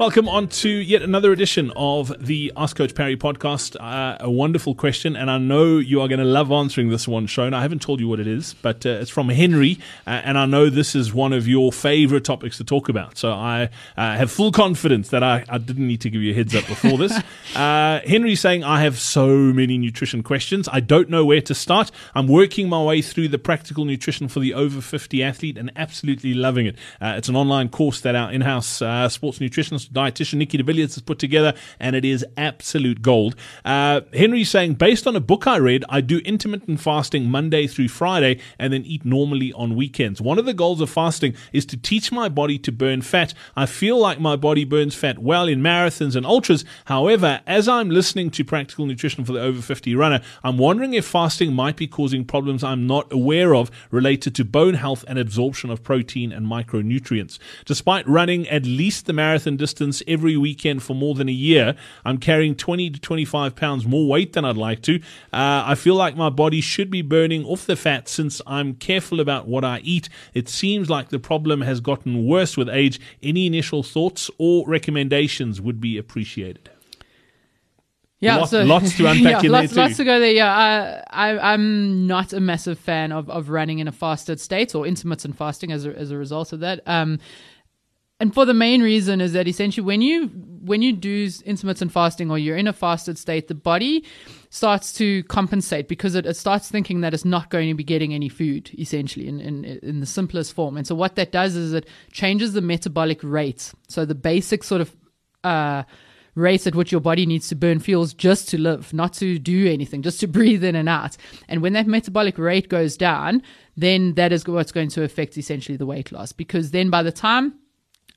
Welcome on to yet another edition of the Ask Coach Parry podcast. Uh, a wonderful question, and I know you are going to love answering this one, Shona. I haven't told you what it is, but uh, it's from Henry, uh, and I know this is one of your favorite topics to talk about. So I uh, have full confidence that I, I, didn't need to give you a heads up before this. Uh, Henry's saying, I have so many nutrition questions. I don't know where to start. I'm working my way through the practical nutrition for the over 50 athlete and absolutely loving it. Uh, it's an online course that our in house sports nutritionist dietitian Nikki de Villiers has put together, and it is absolute gold. Uh, Henry's saying, based on a book I read, I do intermittent fasting Monday through Friday and then eat normally on weekends. One of the goals of fasting is to teach my body to burn fat. I feel like my body burns fat well in marathons and ultras. However, as I'm listening to practical nutrition for the over 50 runner, I'm wondering if fasting might be causing problems I'm not aware of related to bone health and absorption of protein and micronutrients. Despite running at least the marathon distance, distance every weekend for more than a year. I'm carrying 20 to 25 pounds more weight than I'd like to. Uh, I feel like my body should be burning off the fat since I'm careful about what I eat. It seems like the problem has gotten worse with age. Any initial thoughts or recommendations would be appreciated. Yeah, Lot, so, lots to unpack yeah, in lots, there too. lots to go there. Yeah, I, I, am not a massive fan of, of running in a fasted state or intermittent fasting as a, as a result of that. Um, and for the main reason is that essentially when you when you do intermittent fasting or you're in a fasted state the body starts to compensate because it, it starts thinking that it's not going to be getting any food essentially in, in in the simplest form and so what that does is it changes the metabolic rate so the basic sort of uh, rate at which your body needs to burn fuels just to live, not to do anything, just to breathe in and out. And when that metabolic rate goes down, then that is what's going to affect essentially the weight loss. Because then by the time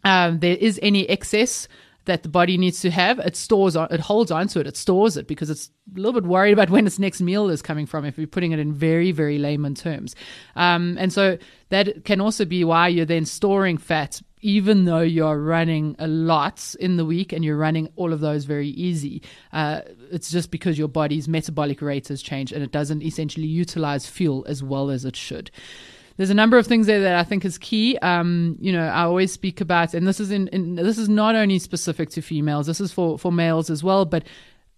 um, there is any excess that the body needs to have, it stores on, it holds onto it, it stores it because it's a little bit worried about when its next meal is coming from. If you're putting it in very, very layman terms, um, and so that can also be why you're then storing fat, even though you're running a lot in the week and you're running all of those very easy. Uh, it's just because your body's metabolic rate has changed and it doesn't essentially utilize fuel as well as it should there's a number of things there that I think is key. Um, you know, I always speak about, and this is in, in, this is not only specific to females. This is for for males as well. But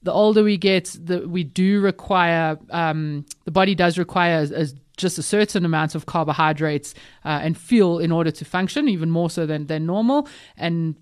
the older we get, the we do require um, the body does require a, just a certain amount of carbohydrates uh, and fuel in order to function, even more so than than normal. And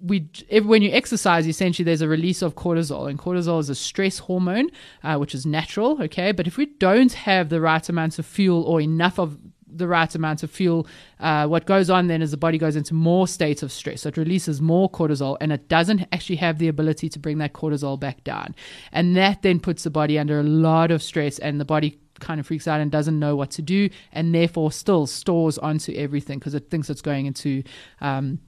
we if, when you exercise essentially there's a release of cortisol and cortisol is a stress hormone uh, which is natural okay but if we don't have the right amounts of fuel or enough of the right amount of fuel, uh, what goes on then is the body goes into more states of stress. So it releases more cortisol and it doesn't actually have the ability to bring that cortisol back down. And that then puts the body under a lot of stress and the body kind of freaks out and doesn't know what to do and therefore still stores onto everything because it thinks it's going into. Um,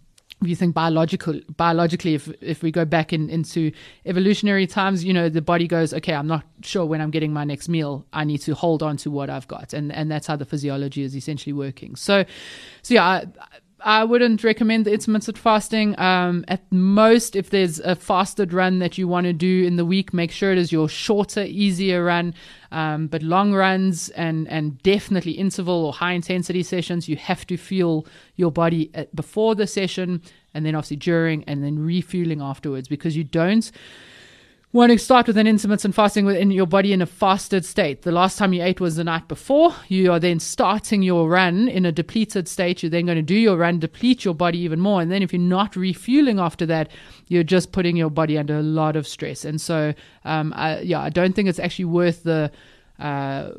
if you think biological, biologically, if if we go back in, into evolutionary times, you know, the body goes, okay, I'm not sure when I'm getting my next meal. I need to hold on to what I've got, and and that's how the physiology is essentially working. So, so yeah. I, I wouldn't recommend the intermittent fasting. Um, at most, if there's a fasted run that you want to do in the week, make sure it is your shorter, easier run. Um, but long runs and and definitely interval or high intensity sessions, you have to fuel your body at, before the session, and then obviously during, and then refueling afterwards because you don't want to start with an intermittent fasting within your body in a fasted state. The last time you ate was the night before. You are then starting your run in a depleted state. You're then going to do your run, deplete your body even more. And then if you're not refueling after that, you're just putting your body under a lot of stress. And so, um, I, yeah, I don't think it's actually worth the. Uh,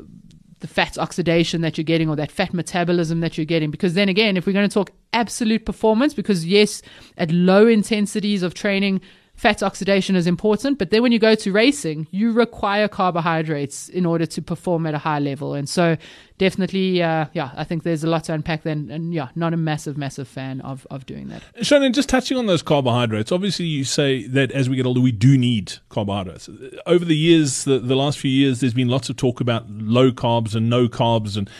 the fat oxidation that you're getting or that fat metabolism that you're getting. Because then again, if we're going to talk absolute performance, because yes, at low intensities of training, fat oxidation is important. But then when you go to racing, you require carbohydrates in order to perform at a high level. And so definitely, uh, yeah, I think there's a lot to unpack then. And yeah, not a massive, massive fan of, of doing that. Shannon, just touching on those carbohydrates, obviously you say that as we get older, we do need carbohydrates. Over the years, the, the last few years, there's been lots of talk about low carbs and no carbs. and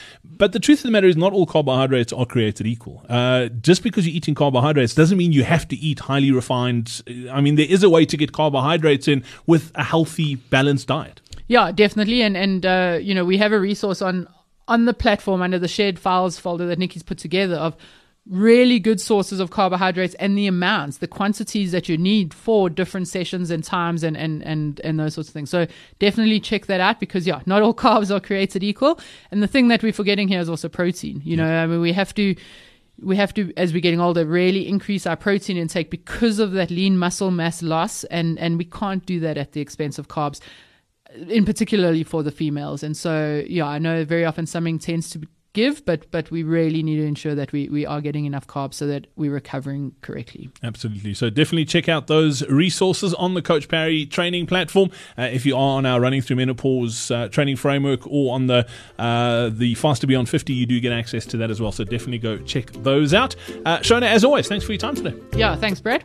But the truth of the matter is, not all carbohydrates are created equal. Uh, just because you're eating carbohydrates doesn't mean you have to eat highly refined. I mean, there is a way to get carbohydrates in with a healthy, balanced diet. Yeah, definitely. And, and uh, you know, we have a resource on on the platform under the shared files folder that Nikki's put together of really good sources of carbohydrates and the amounts, the quantities that you need for different sessions and times and, and, and, and those sorts of things. So definitely check that out because yeah, not all carbs are created equal. And the thing that we're forgetting here is also protein. You know, I mean, we have to, we have to, as we're getting older, really increase our protein intake because of that lean muscle mass loss. And, and we can't do that at the expense of carbs in particularly for the females. And so, yeah, I know very often something tends to give, but but we really need to ensure that we, we are getting enough carbs so that we're recovering correctly. Absolutely. So definitely check out those resources on the Coach Parry training platform. Uh, if you are on our running through menopause uh, training framework or on the uh, the faster beyond 50, you do get access to that as well. So definitely go check those out. Uh, Shona, as always, thanks for your time today. Yeah, thanks, Brad.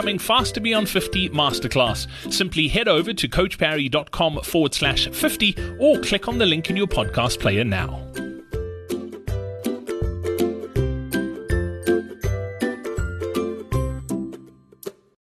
upcoming Faster Beyond 50 masterclass. Simply head over to coachparry.com forward slash 50 or click on the link in your podcast player now.